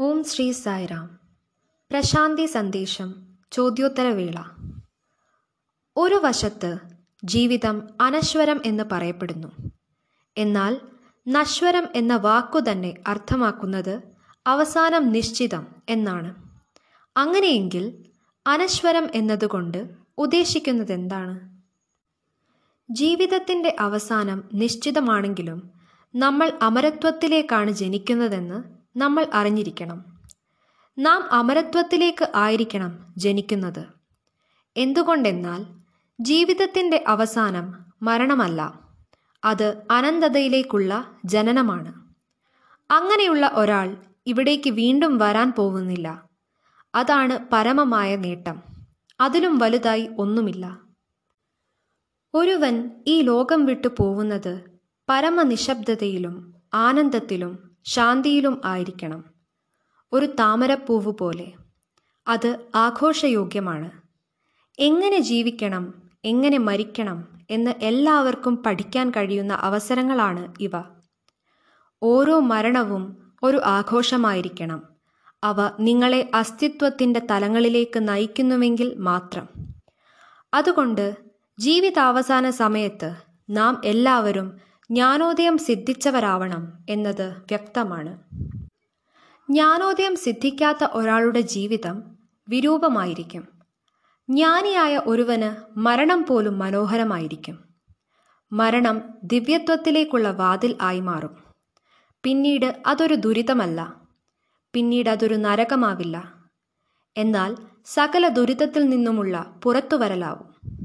ഓം ശ്രീ സായിറാം. പ്രശാന്തി സന്ദേശം ചോദ്യോത്തരവേള. ഒരു വശത്ത് ജീവിതം അനശ്വരം എന്ന് പറയപ്പെടുന്നു. എന്നാൽ നശ്വരം എന്ന വാക്കു തന്നെ അർത്ഥമാക്കുന്നത് അവസാനം നിശ്ചിതം എന്നാണ്. അങ്ങനെയെങ്കിൽ അനശ്വരം എന്നതുകൊണ്ട് ഉദ്ദേശിക്കുന്നത് എന്താണ് ജീവിതത്തിന്റെ അവസാനം നിശ്ചിതമാണെങ്കിലും നമ്മൾ അമരത്വത്തിലേക്കാണ് ജനിക്കുന്നതെന്ന് നമ്മൾ അറിഞ്ഞിരിക്കണം. നാം അമരത്വത്തിലേക്ക് ആയിരിക്കണം ജനിക്കുന്നത്. എന്തുകൊണ്ടെന്നാൽ ജീവിതത്തിന്റെ അവസാനം മരണമല്ല അത് അനന്തതയിലേക്കുള്ള ജനനമാണ്. അങ്ങനെയുള്ള ഒരാൾ ഇവിടേക്ക് വീണ്ടും വരാൻ പോകുന്നില്ല. അതാണ് പരമമായ നേട്ടം. അതിലും വലുതായി ഒന്നുമില്ല. ഒരുവൻ ഈ ലോകം വിട്ടു പോകുന്നത് പരമനിശബ്ദതയിലും ആനന്ദത്തിലും ശാന്തിയിലും ആയിരിക്കണം. ഒരു താമരപ്പൂവ് പോലെ. അത് ആഘോഷയോഗ്യമാണ്. എങ്ങനെ ജീവിക്കണം എങ്ങനെ മരിക്കണം എന്ന് എല്ലാവർക്കും പഠിക്കാൻ കഴിയുന്ന അവസരങ്ങളാണ് ഇവ. ഓരോ മരണവും ഒരു ആഘോഷമായിരിക്കണം. അവ നിങ്ങളെ അസ്തിത്വത്തിന്റെ തലങ്ങളിലേക്ക് നയിക്കുന്നുവെങ്കിൽ മാത്രം. അതുകൊണ്ട് ജീവിതാവസാന സമയത്ത് നാം എല്ലാവരും ജ്ഞാനോദയം സിദ്ധിച്ചവരാവണം എന്നത് വ്യക്തമാണ്. ജ്ഞാനോദയം സിദ്ധിക്കാത്ത ഒരാളുടെ ജീവിതം വിരൂപമായിരിക്കും. ജ്ഞാനിയായ ഒരുവന് മരണം പോലും മനോഹരമായിരിക്കും. മരണം ദിവ്യത്വത്തിലേക്കുള്ള വാതിൽ ആയി മാറും. പിന്നീട് അതൊരു ദുരിതമല്ല. പിന്നീട് അതൊരു നരകമാവില്ല. എന്നാൽ സകല ദുരിതത്തിൽ നിന്നുമുള്ള പുറത്തുവരലാവും.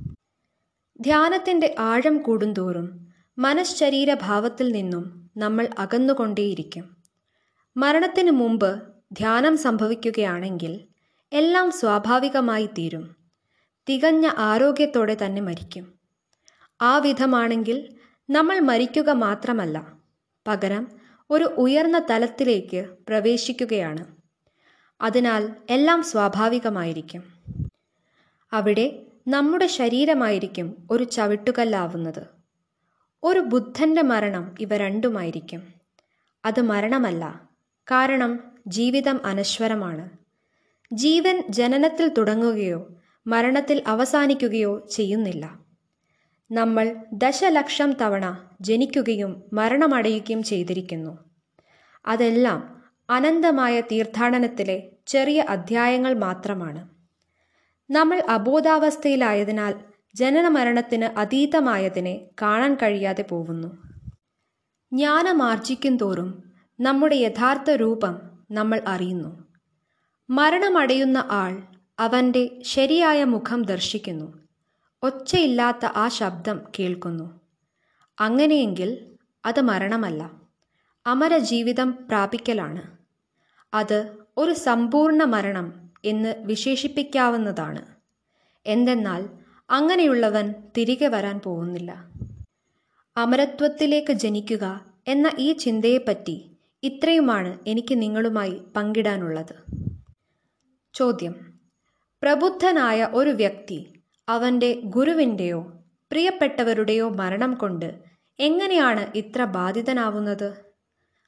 ധ്യാനത്തിന്റെ ആഴം കൂടുന്തോറും മനഃശരീരഭാവത്തിൽ നിന്നും നമ്മൾ അകന്നുകൊണ്ടേയിരിക്കും. മരണത്തിന് മുമ്പ് ധ്യാനം സംഭവിക്കുകയാണെങ്കിൽ എല്ലാം സ്വാഭാവികമായി തീരും. തികഞ്ഞ ആരോഗ്യത്തോടെ തന്നെ മരിക്കും. ആ വിധമാണെങ്കിൽ നമ്മൾ മരിക്കുക മാത്രമല്ല പകരം ഒരു ഉയർന്ന തലത്തിലേക്ക് പ്രവേശിക്കുകയാണ്. അതിനാൽ എല്ലാം സ്വാഭാവികമായിരിക്കും. അവിടെ നമ്മുടെ ശരീരമായിരിക്കും ഒരു ചവിട്ടുകല്ലാവുന്നത്. ഒരു ബുദ്ധന്റെ മരണം ഇവ രണ്ടുമായിരിക്കും. അത് മരണമല്ല കാരണം ജീവിതം അനശ്വരമാണ്. ജീവൻ ജനനത്തിൽ തുടങ്ങുകയോ മരണത്തിൽ അവസാനിക്കുകയോ ചെയ്യുന്നില്ല. നമ്മൾ ദശലക്ഷം തവണ ജനിക്കുകയും മരണമടയുകയും ചെയ്തിരിക്കുന്നു. അതെല്ലാം അനന്തമായ തീർത്ഥാടനത്തിലെ ചെറിയ അധ്യായങ്ങൾ മാത്രമാണ്. നമ്മൾ അബോധാവസ്ഥയിലായതിനാൽ ജനനമരണത്തിന് അതീതമായതിനെ കാണാൻ കഴിയാതെ പോകുന്നു. ജ്ഞാനമാർജിക്കും തോറും നമ്മുടെ യഥാർത്ഥ രൂപം നമ്മൾ അറിയുന്നു. മരണമടയുന്ന ആൾ അവന്റെ ശരിയായ മുഖം ദർശിക്കുന്നു. ഒച്ചയില്ലാത്ത ആ ശബ്ദം കേൾക്കുന്നു. അങ്ങനെയെങ്കിൽ അത് മരണമല്ല. അമരജീവിതം പ്രാപിക്കലാണ്. അത് ഒരു സമ്പൂർണ മരണം എന്ന് വിശേഷിപ്പിക്കാവുന്നതാണ്. എന്തെന്നാൽ അങ്ങനെയുള്ളവൻ തിരികെ വരാൻ പോകുന്നില്ല. അമരത്വത്തിലേക്ക് ജനിക്കുക എന്ന ഈ ചിന്തയെപ്പറ്റി ഇത്രയുമാണ് എനിക്ക് നിങ്ങളുമായി പങ്കിടാനുള്ളത്. ചോദ്യം. പ്രബുദ്ധനായ ഒരു വ്യക്തി അവന്റെ ഗുരുവിന്റെയോ പ്രിയപ്പെട്ടവരുടെയോ മരണം കൊണ്ട് എങ്ങനെയാണ് ഇത്ര ബാധിതനാവുന്നത്?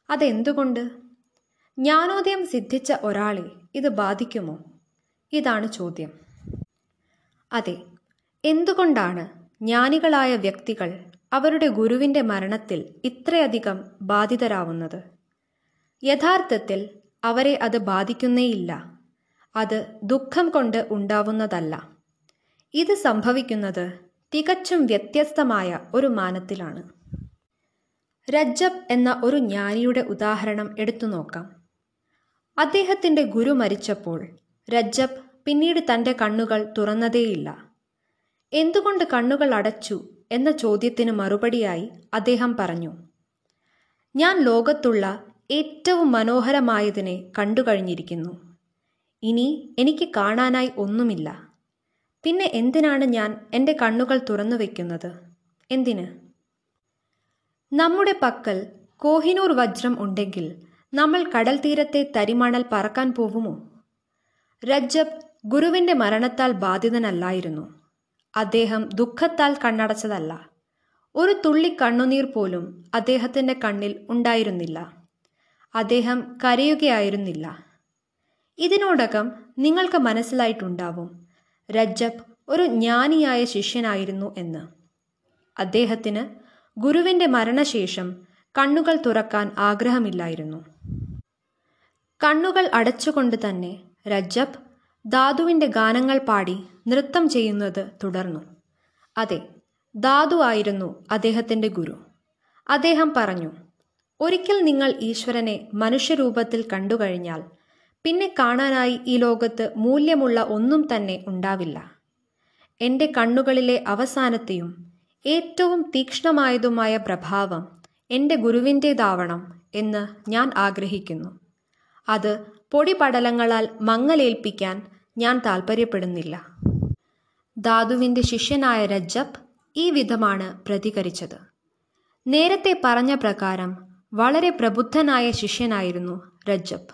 അതെന്തുകൊണ്ട്? ജ്ഞാനോദയം സിദ്ധിച്ച ഒരാളെ ഇത് ബാധിക്കുമോ? ഇതാണ് ചോദ്യം. അതെ എന്തുകൊണ്ടാണ് ജ്ഞാനികളായ വ്യക്തികൾ അവരുടെ ഗുരുവിന്റെ മരണത്തിൽ ഇത്രയധികം ബാധിതരാവുന്നത്? യഥാർത്ഥത്തിൽ അവരെ അത് ബാധിക്കുന്നേയില്ല. അത് ദുഃഖം കൊണ്ട് ഉണ്ടാവുന്നതല്ല. ഇത് സംഭവിക്കുന്നത് തികച്ചും വ്യത്യസ്തമായ ഒരു മാനത്തിലാണ്. രജ്ജബ് എന്ന ഒരു ജ്ഞാനിയുടെ ഉദാഹരണം എടുത്തു നോക്കാം. അദ്ദേഹത്തിന്റെ ഗുരു മരിച്ചപ്പോൾ രജ്ജബ് പിന്നീട് തന്റെ കണ്ണുകൾ തുറന്നതേയില്ല. എന്തുകൊണ്ട് കണ്ണുകൾ അടച്ചു എന്ന ചോദ്യത്തിന് മറുപടിയായി അദ്ദേഹം പറഞ്ഞു ഞാൻ ലോകത്തുള്ള ഏറ്റവും മനോഹരമായതിനെ കണ്ടുകഴിഞ്ഞിരിക്കുന്നു. ഇനി എനിക്ക് കാണാനായി ഒന്നുമില്ല. പിന്നെ എന്തിനാണ് ഞാൻ എന്റെ കണ്ണുകൾ തുറന്നു വയ്ക്കുന്നത് എന്തിന്? നമ്മുടെ പക്കൽ കോഹിനൂർ വജ്രം ഉണ്ടെങ്കിൽ നമ്മൾ കടൽ തീരത്തെ തരിമണൽ പറക്കാൻ പോവുമോ രജ്ജബ് ഗുരുവിന്റെ മരണത്താൽ ബാധിതനല്ലായിരുന്നു. അദ്ദേഹം ദുഃഖത്താൽ കണ്ണടച്ചതല്ല. ഒരു തുള്ളി കണ്ണുനീർ പോലും അദ്ദേഹത്തിന്റെ കണ്ണിൽ ഉണ്ടായിരുന്നില്ല. അദ്ദേഹം കരയുകയായിരുന്നില്ല. ഇതിനോടകം നിങ്ങൾക്ക് മനസ്സിലായിട്ടുണ്ടാവും രജ്ജബ് ഒരു ജ്ഞാനിയായ ശിഷ്യനായിരുന്നു എന്ന്. അദ്ദേഹത്തിന് ഗുരുവിന്റെ മരണശേഷം കണ്ണുകൾ തുറക്കാൻ ആഗ്രഹമില്ലായിരുന്നു. കണ്ണുകൾ അടച്ചുകൊണ്ട് തന്നെ രജ്ജബ് ധാതുവിന്റെ ഗാനങ്ങൾ പാടി നൃത്തം ചെയ്യുന്നത് തുടർന്നു. അതെ ദാദു ആയിരുന്നു അദ്ദേഹത്തിന്റെ ഗുരു. അദ്ദേഹം പറഞ്ഞു ഒരിക്കൽ നിങ്ങൾ ഈശ്വരനെ മനുഷ്യരൂപത്തിൽ കണ്ടുകഴിഞ്ഞാൽ പിന്നെ കാണാനായി ഈ ലോകത്ത് മൂല്യമുള്ള ഒന്നും തന്നെ ഉണ്ടാവില്ല. എന്റെ കണ്ണുകളിലെ അവസാനത്തെയും ഏറ്റവും തീക്ഷ്ണമായതുമായ പ്രഭാവം എന്റെ ഗുരുവിന്റേതാവണം എന്ന് ഞാൻ ആഗ്രഹിക്കുന്നു. അത് പൊടിപടലങ്ങളാൽ മങ്ങലേൽപ്പിക്കാൻ ഞാൻ താൽപ്പര്യപ്പെടുന്നില്ല ദാദുവിന്റെ ശിഷ്യനായ രജ്ജബ് ഈ വിധമാണ് പ്രതികരിച്ചത്. നേരത്തെ പറഞ്ഞ പ്രകാരം വളരെ പ്രബുദ്ധനായ ശിഷ്യനായിരുന്നു രജ്ജബ്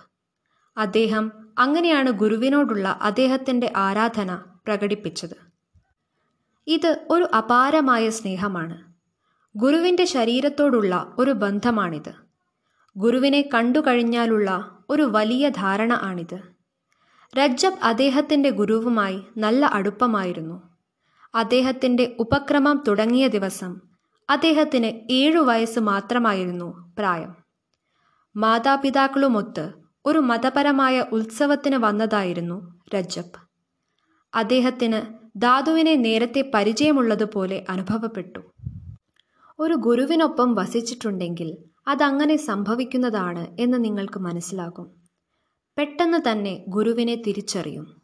അദ്ദേഹം അങ്ങനെയാണ് ഗുരുവിനോടുള്ള അദ്ദേഹത്തിന്റെ ആരാധന പ്രകടിപ്പിച്ചത്. ഇത് ഒരു അപാരമായ സ്നേഹമാണ്. ഗുരുവിന്റെ ശരീരത്തോടുള്ള ഒരു ബന്ധമാണിത്. ഗുരുവിനെ കണ്ടുകഴിഞ്ഞാലുള്ള ഒരു വലിയ ധാരണ ആണിത്. രജ്ജബ് അദ്ദേഹത്തിന്റെ ഗുരുവുമായി നല്ല അടുപ്പമായിരുന്നു. അദ്ദേഹത്തിന്റെ ഉപക്രമം തുടങ്ങിയ ദിവസം അദ്ദേഹത്തിന് ഏഴു വയസ്സ് മാത്രമായിരുന്നു പ്രായം. മാതാപിതാക്കളുമൊത്ത് ഒരു മതപരമായ ഉത്സവത്തിന് വന്നതായിരുന്നു രജബ് അദ്ദേഹത്തിന് ധാതുവിനെ നേരത്തെ പരിചയമുള്ളതുപോലെ അനുഭവപ്പെട്ടു. ഒരു ഗുരുവിനൊപ്പം വസിച്ചിട്ടുണ്ടെങ്കിൽ അതങ്ങനെ സംഭവിക്കുന്നതാണ് എന്ന് നിങ്ങൾക്ക് മനസ്സിലാകും. പെട്ടെന്ന് തന്നെ ഗുരുവിനെ തിരിച്ചറിയും.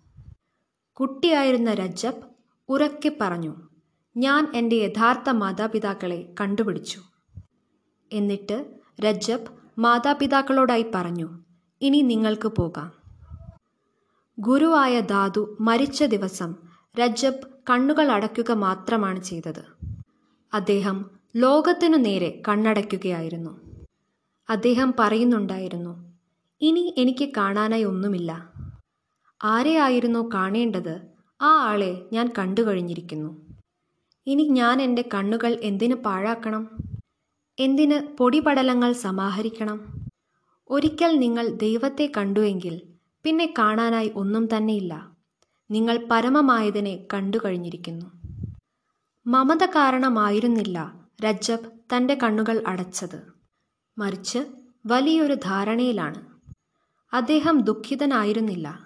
കുട്ടിയായിരുന്ന രജബ് ഉറക്കെ പറഞ്ഞു ഞാൻ എന്റെ യഥാർത്ഥ മാതാപിതാക്കളെ കണ്ടുപിടിച്ചു. എന്നിട്ട് രജബ് മാതാപിതാക്കളോടായി പറഞ്ഞു ഇനി നിങ്ങൾക്ക് പോകാം. ഗുരുവായ ധാതു മരിച്ച ദിവസം രജബ് കണ്ണുകൾ അടയ്ക്കുക മാത്രമാണ് ചെയ്തത്. അദ്ദേഹം ലോകത്തിനു നേരെ കണ്ണടയ്ക്കുകയായിരുന്നു. അദ്ദേഹം പറയുന്നുണ്ടായിരുന്നു ഇനി എനിക്ക് കാണാനായി ഒന്നുമില്ല. ആരെയായിരുന്നോ കാണേണ്ടത് ആ ആളെ ഞാൻ കണ്ടു കഴിഞ്ഞിരിക്കുന്നു. ഇനി ഞാൻ എന്റെ കണ്ണുകൾ എന്തിന് പാഴാക്കണം? എന്തിന് പൊടിപടലങ്ങൾ സമാഹരിക്കണം? ഒരിക്കൽ നിങ്ങൾ ദൈവത്തെ കണ്ടുവെങ്കിൽ പിന്നെ കാണാനായി ഒന്നും തന്നെയില്ല. നിങ്ങൾ പരമമായതിനെ കണ്ടു കഴിഞ്ഞിരിക്കുന്നു. മമത കാരണമായിരുന്നില്ല രജ്ജബ് തന്റെ കണ്ണുകൾ അടച്ചത്. മറിച്ച് വലിയൊരു ധാരണയിലാണ്. അദ്ദേഹം ദുഃഖിതനായിരുന്നില്ല.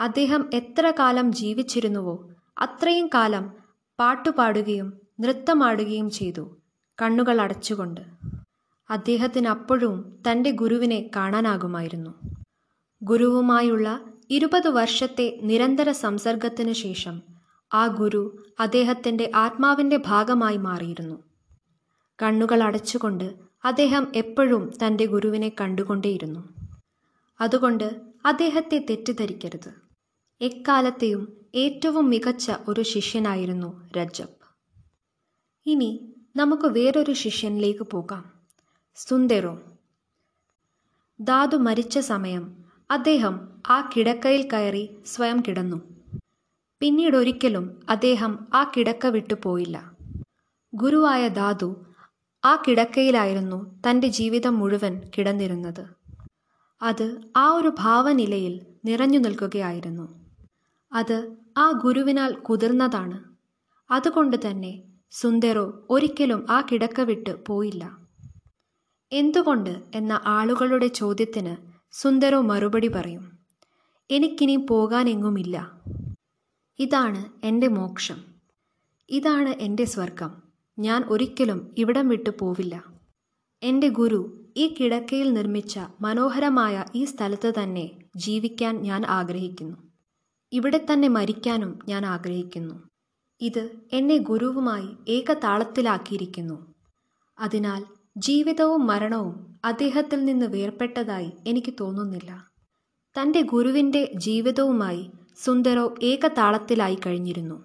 അദ്ദേഹം എത്ര കാലം ജീവിച്ചിരുന്നുവോ അത്രയും കാലം പാട്ടുപാടുകയും നൃത്തമാടുകയും ചെയ്തു കണ്ണുകൾ അടച്ചുകൊണ്ട്. അദ്ദേഹത്തിന് അപ്പോഴും തന്റെ ഗുരുവിനെ കാണാനാകുമായിരുന്നു. ഗുരുവുമായുള്ള ഇരുപത് വർഷത്തെ നിരന്തര സംസർഗത്തിനു ശേഷം ആ ഗുരു അദ്ദേഹത്തിന്റെ ആത്മാവിന്റെ ഭാഗമായി മാറിയിരുന്നു. കണ്ണുകൾ അടച്ചുകൊണ്ട് അദ്ദേഹം എപ്പോഴും തന്റെ ഗുരുവിനെ കണ്ടുകൊണ്ടേയിരുന്നു. അതുകൊണ്ട് അദ്ദേഹത്തെ തെറ്റിദ്ധരിക്കരുത്. എക്കാലത്തെയും ഏറ്റവും മികച്ച ഒരു ശിഷ്യനായിരുന്നു രജബ്. ഇനി നമുക്ക് വേറൊരു ശിഷ്യനിലേക്ക് പോകാം. സുന്ദരോ ദാദു മരിച്ച സമയം അദ്ദേഹം ആ കിടക്കയിൽ കയറി സ്വയം കിടന്നു. പിന്നീട് ഒരിക്കലും അദ്ദേഹം ആ കിടക്ക വിട്ടു പോയില്ല. ഗുരുവായ ദാദു ആ കിടക്കയിലായിരുന്നു തന്റെ ജീവിതം മുഴുവൻ കിടന്നിരുന്നത്. അത് ആ ഒരു ഭാവനിലയിൽ നിറഞ്ഞു നിൽക്കുകയായിരുന്നു. അത് ആ ഗുരുവിനാൽ കുതിർന്നതാണ്. അതുകൊണ്ട് തന്നെ സുന്ദരോ ഒരിക്കലും ആ കിടക്ക വിട്ട് പോയില്ല. എന്തുകൊണ്ട് എന്ന ആളുകളുടെ ചോദ്യത്തിന് സുന്ദരോ മറുപടി പറയും. എനിക്കിനി പോകാനെങ്ങുമില്ല. ഇതാണ് എന്റെ മോക്ഷം. ഇതാണ് എന്റെ സ്വർഗം. ഞാൻ ഒരിക്കലും ഇവിടം വിട്ടു പോവില്ല. എന്റെ ഗുരു ഈ കിടക്കയിൽ നിർമ്മിച്ച മനോഹരമായ ഈ സ്ഥലത്ത് തന്നെ ജീവിക്കാൻ ഞാൻ ആഗ്രഹിക്കുന്നു. ഇവിടെ തന്നെ മരിക്കാനും ഞാൻ ആഗ്രഹിക്കുന്നു. ഇത് എന്നെ ഗുരുവുമായി ഏകതാളത്തിലാക്കിയിരിക്കുന്നു. അതിനാൽ ജീവിതവും മരണവും അദ്ദേഹത്തിൽ നിന്ന് വേർപെട്ടതായി എനിക്ക് തോന്നുന്നില്ല. തന്റെ ഗുരുവിന്റെ ജീവിതവുമായി സുന്ദരോ ഏകതാളത്തിലായി കഴിഞ്ഞിരുന്നു.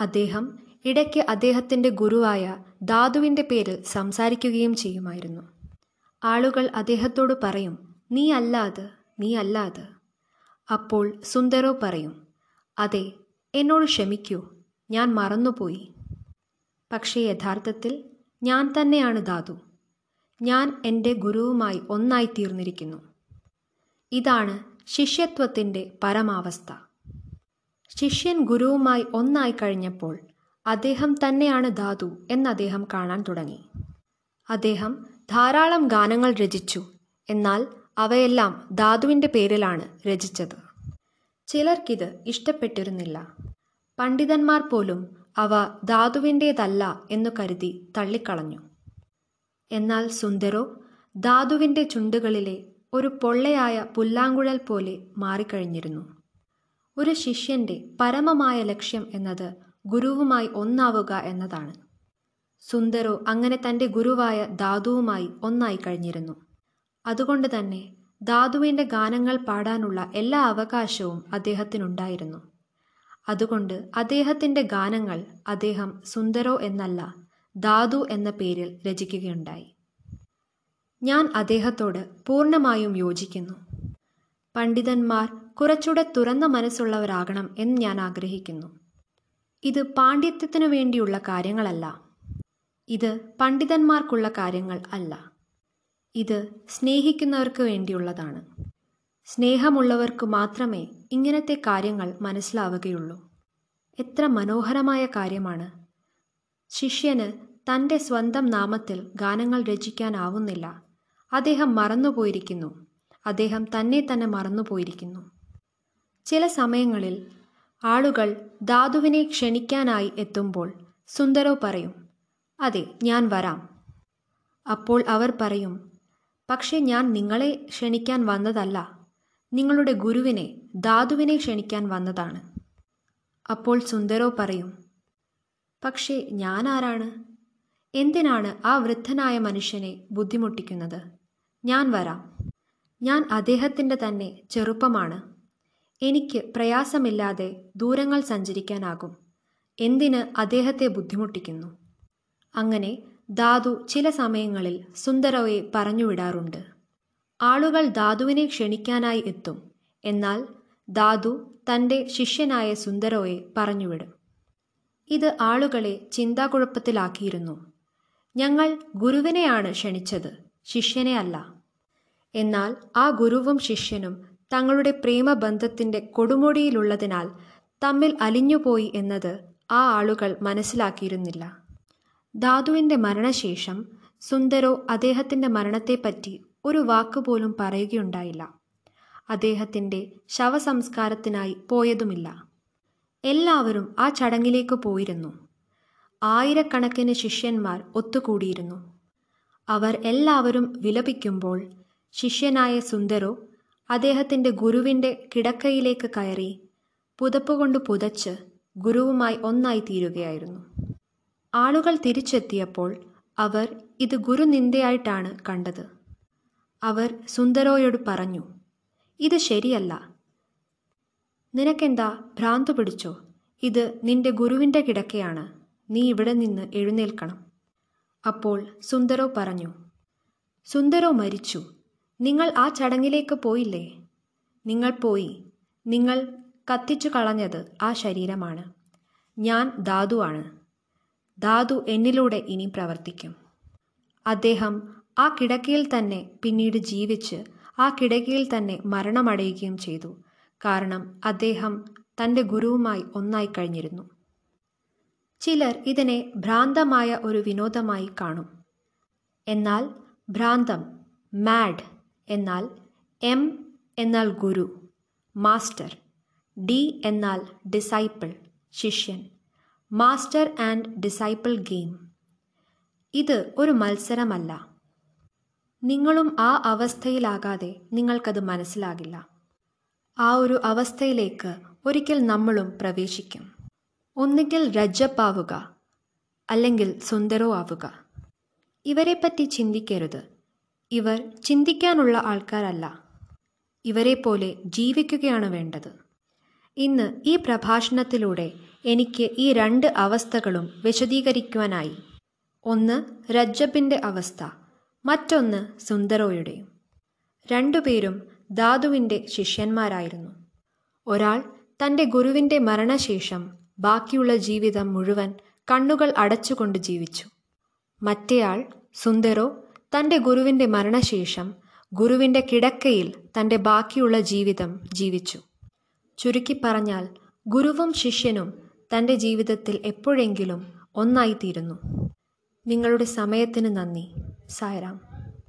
അദ്ദേഹം ഇടയ്ക്ക് അദ്ദേഹത്തിന്റെ ഗുരുവായ ധാതുവിന്റെ പേരിൽ സംസാരിക്കുകയും ചെയ്യുമായിരുന്നു. ആളുകൾ അദ്ദേഹത്തോട് പറയും നീ അല്ലാത് നീ അല്ലാത്. അപ്പോൾ സുന്ദരോ പറയും അതെ എന്നോട് ക്ഷമിക്കൂ ഞാൻ മറന്നുപോയി. പക്ഷേ യഥാർത്ഥത്തിൽ ഞാൻ തന്നെയാണ് ധാതു. ഞാൻ എന്റെ ഗുരുവുമായി ഒന്നായി തീർന്നിരിക്കുന്നു ഇതാണ് ശിഷ്യത്വത്തിന്റെ പരമാവസ്ഥ. ശിഷ്യൻ ഗുരുവുമായി ഒന്നായി കഴിഞ്ഞപ്പോൾ അദ്ദേഹം തന്നെയാണ് ധാതു എന്ന് അദ്ദേഹം കാണാൻ തുടങ്ങി. അദ്ദേഹം ധാരാളം ഗാനങ്ങൾ രചിച്ചു. എന്നാൽ അവയെല്ലാം ധാതുവിന്റെ പേരിലാണ് രചിച്ചത്. ചിലർക്കിത് ഇഷ്ടപ്പെട്ടിരുന്നില്ല. പണ്ഡിതന്മാർ പോലും അവ ധാതുവിന്റേതല്ല എന്നു കരുതി തള്ളിക്കളഞ്ഞു. എന്നാൽ സുന്ദരോ ധാതുവിന്റെ ചുണ്ടുകളിലെ ഒരു പൊള്ളയായ പുല്ലാങ്കുഴൽ പോലെ മാറിക്കഴിഞ്ഞിരുന്നു. ഒരു ശിഷ്യന്റെ പരമമായ ലക്ഷ്യം എന്നത് ഗുരുവുമായി ഒന്നാവുക എന്നതാണ്. സുന്ദരോ അങ്ങനെ തന്റെ ഗുരുവായ ധാതുവുമായി ഒന്നായി കഴിഞ്ഞിരുന്നു. അതുകൊണ്ട് തന്നെ ധാതുവിന്റെ ഗാനങ്ങൾ പാടാനുള്ള എല്ലാ അവകാശവും അദ്ദേഹത്തിനുണ്ടായിരുന്നു. അതുകൊണ്ട് അദ്ദേഹത്തിന്റെ ഗാനങ്ങൾ അദ്ദേഹം സുന്ദരോ എന്നല്ല ധാതു എന്ന പേരിൽ രചിക്കുകയുണ്ടായി. ഞാൻ അദ്ദേഹത്തോട് പൂർണമായും യോജിക്കുന്നു. പണ്ഡിതന്മാർ കുറച്ചുകൂടെ തുറന്ന മനസ്സുള്ളവരാകണം എന്ന് ഞാൻ ആഗ്രഹിക്കുന്നു. ഇത് പാണ്ഡിത്യത്തിനു വേണ്ടിയുള്ള കാര്യങ്ങളല്ല. ഇത് പണ്ഡിതന്മാർക്കുള്ള കാര്യങ്ങൾ അല്ല. ഇത് സ്നേഹിക്കുന്നവർക്ക് വേണ്ടിയുള്ളതാണ്. സ്നേഹമുള്ളവർക്ക് മാത്രമേ ഇങ്ങനത്തെ കാര്യങ്ങൾ മനസ്സിലാവുകയുള്ളൂ. എത്ര മനോഹരമായ കാര്യമാണ്. ശിഷ്യന് തന്റെ സ്വന്തം നാമത്തിൽ ഗാനങ്ങൾ രചിക്കാനാവുന്നില്ല. അദ്ദേഹം മറന്നുപോയിരിക്കുന്നു. അദ്ദേഹം തന്നെ തന്നെ മറന്നുപോയിരിക്കുന്നു. ചില സമയങ്ങളിൽ ആളുകൾ ധാതുവിനെ ക്ഷണിക്കാനായി എത്തുമ്പോൾ സുന്ദരോ പറയും അതെ ഞാൻ വരാം. അപ്പോൾ അവർ പറയും പക്ഷേ ഞാൻ നിങ്ങളെ ക്ഷണിക്കാൻ വന്നതല്ല നിങ്ങളുടെ ഗുരുവിനെ ധാതുവിനെ ക്ഷണിക്കാൻ വന്നതാണ്. അപ്പോൾ സുന്ദരോ പറയും പക്ഷേ ഞാൻ ആരാണ്? എന്തിനാണ് ആ വൃദ്ധനായ മനുഷ്യനെ ബുദ്ധിമുട്ടിക്കുന്നത്? ഞാൻ വരാം. ഞാൻ അദ്ദേഹത്തിന്റെ തന്നെ ചെറുപ്പമാണ്. എനിക്ക് പ്രയാസമില്ലാതെ ദൂരങ്ങൾ സഞ്ചരിക്കാനാകും. എന്തിന് അദ്ദേഹത്തെ ബുദ്ധിമുട്ടിക്കുന്നു? അങ്ങനെ ധാതു ചില സമയങ്ങളിൽ സുന്ദരവയെ പറഞ്ഞുവിടാറുണ്ട് ആളുകൾ ധാതുവിനെ ക്ഷണിക്കാനായി എത്തും. എന്നാൽ ധാതു തന്റെ ശിഷ്യനായ സുന്ദരോയെ പറഞ്ഞുവിടും ഇത് ആളുകളെ ചിന്താകുഴപ്പത്തിലാക്കിയിരുന്നു. ഞങ്ങൾ ഗുരുവിനെയാണ് ക്ഷണിച്ചത് ശിഷ്യനെ അല്ല. എന്നാൽ ആ ഗുരുവും ശിഷ്യനും തങ്ങളുടെ പ്രേമബന്ധത്തിന്റെ കൊടുമുടിയിലുള്ളതിനാൽ തമ്മിൽ അലിഞ്ഞുപോയി എന്നത് ആ ആളുകൾ മനസ്സിലാക്കിയിരുന്നില്ല. ധാതുവിന്റെ മരണശേഷം സുന്ദരോ അദ്ദേഹത്തിന്റെ മരണത്തെപ്പറ്റി ഒരു വാക്കുപോലും പറയുകയുണ്ടായില്ല. അദ്ദേഹത്തിന്റെ ശവസംസ്കാരത്തിനായി പോയതുമില്ല. എല്ലാവരും ആ ചടങ്ങിലേക്ക് പോയിരുന്നു. ആയിരക്കണക്കിന് ശിഷ്യന്മാർ ഒത്തുകൂടിയിരുന്നു. അവർ എല്ലാവരും വിലപിക്കുമ്പോൾ ശിഷ്യനായ സുന്ദരോ അദ്ദേഹത്തിന്റെ ഗുരുവിന്റെ കിടക്കയിലേക്ക് കയറി പുതപ്പുകൊണ്ട് പുതച്ച് ഗുരുവുമായി ഒന്നായി തീരുകയായിരുന്നു ആളുകൾ തിരിച്ചെത്തിയപ്പോൾ അവർ ഇത് ഗുരുനിന്ദയായിട്ടാണ് കണ്ടത്. അവർ സുന്ദരോയോട് പറഞ്ഞു ഇത് ശരിയല്ല. നിനക്കെന്താ ഭ്രാന്ത് പിടിച്ചോ? ഇത് നിന്റെ ഗുരുവിന്റെ കിടക്കയാണ്. നീ ഇവിടെ നിന്ന് എഴുന്നേൽക്കണം. അപ്പോൾ സുന്ദരോ പറഞ്ഞു സുന്ദരോ മരിച്ചു. നിങ്ങൾ ആ ചടങ്ങിലേക്ക് പോയില്ലേ? നിങ്ങൾ പോയി. നിങ്ങൾ കത്തിച്ചു കളഞ്ഞത് ആ ശരീരമാണ്. ഞാൻ ധാതുവാണ് ധാതു എന്നിലൂടെ ഇനി പ്രവർത്തിക്കും. അദ്ദേഹം ആ കിടക്കയിൽ തന്നെ പിന്നീട് ജീവിച്ച് ആ കിടക്കയിൽ തന്നെ മരണമടയുകയും ചെയ്തു. കാരണം അദ്ദേഹം തന്റെ ഗുരുവുമായി ഒന്നായി കഴിഞ്ഞിരുന്നു. ചിലർ ഇതിനെ ഭ്രാന്തമായ ഒരു വിനോദമായി കാണും. എന്നാൽ ഭ്രാന്തം മാഡ് എന്നാൽ എം എന്നാൽ ഗുരു മാസ്റ്റർ. ഡി എന്നാൽ ഡിസൈപ്പിൾ ശിഷ്യൻ. Master and disciple game. ഇത് ഒരു മത്സരമല്ല. നിങ്ങളും ആ അവസ്ഥയിലാകാതെ നിങ്ങൾക്കത് മനസ്സിലാകില്ല. ആ ഒരു അവസ്ഥയിലേക്ക് ഒരിക്കൽ നമ്മളും പ്രവേശിക്കും. ഒന്നുകിൽ രജ്ജപ്പാവുക അല്ലെങ്കിൽ സുന്ദരോ ആവുക ഇവരെപ്പറ്റി ചിന്തിക്കരുത്. ഇവർ ചിന്തിക്കാനുള്ള ആൾക്കാരല്ല. ഇവരെപ്പോലെ ജീവിക്കുകയാണ് വേണ്ടത്. ഇന്ന് ഈ പ്രഭാഷണത്തിലൂടെ എനിക്ക് ഈ രണ്ട് അവസ്ഥകളും വിശദീകരിക്കുവാനായി. ഒന്ന് രജ്ജബിന്റെ അവസ്ഥ മറ്റൊന്ന് സുന്ദരോയുടെയും രണ്ടുപേരും ധാതുവിന്റെ ശിഷ്യന്മാരായിരുന്നു. ഒരാൾ തന്റെ ഗുരുവിന്റെ മരണശേഷം ബാക്കിയുള്ള ജീവിതം മുഴുവൻ കണ്ണുകൾ അടച്ചുകൊണ്ട് ജീവിച്ചു. മറ്റേയാൾ സുന്ദരോ തന്റെ ഗുരുവിന്റെ മരണശേഷം ഗുരുവിന്റെ കിടക്കയിൽ തന്റെ ബാക്കിയുള്ള ജീവിതം ജീവിച്ചു. ചുരുക്കി പറഞ്ഞാൽ ഗുരുവും ശിഷ്യനും തന്റെ ജീവിതത്തിൽ എപ്പോഴെങ്കിലും ഒന്നായിത്തീരുന്നു. നിങ്ങളുടെ സമയത്തിന് നന്ദി. സായറാം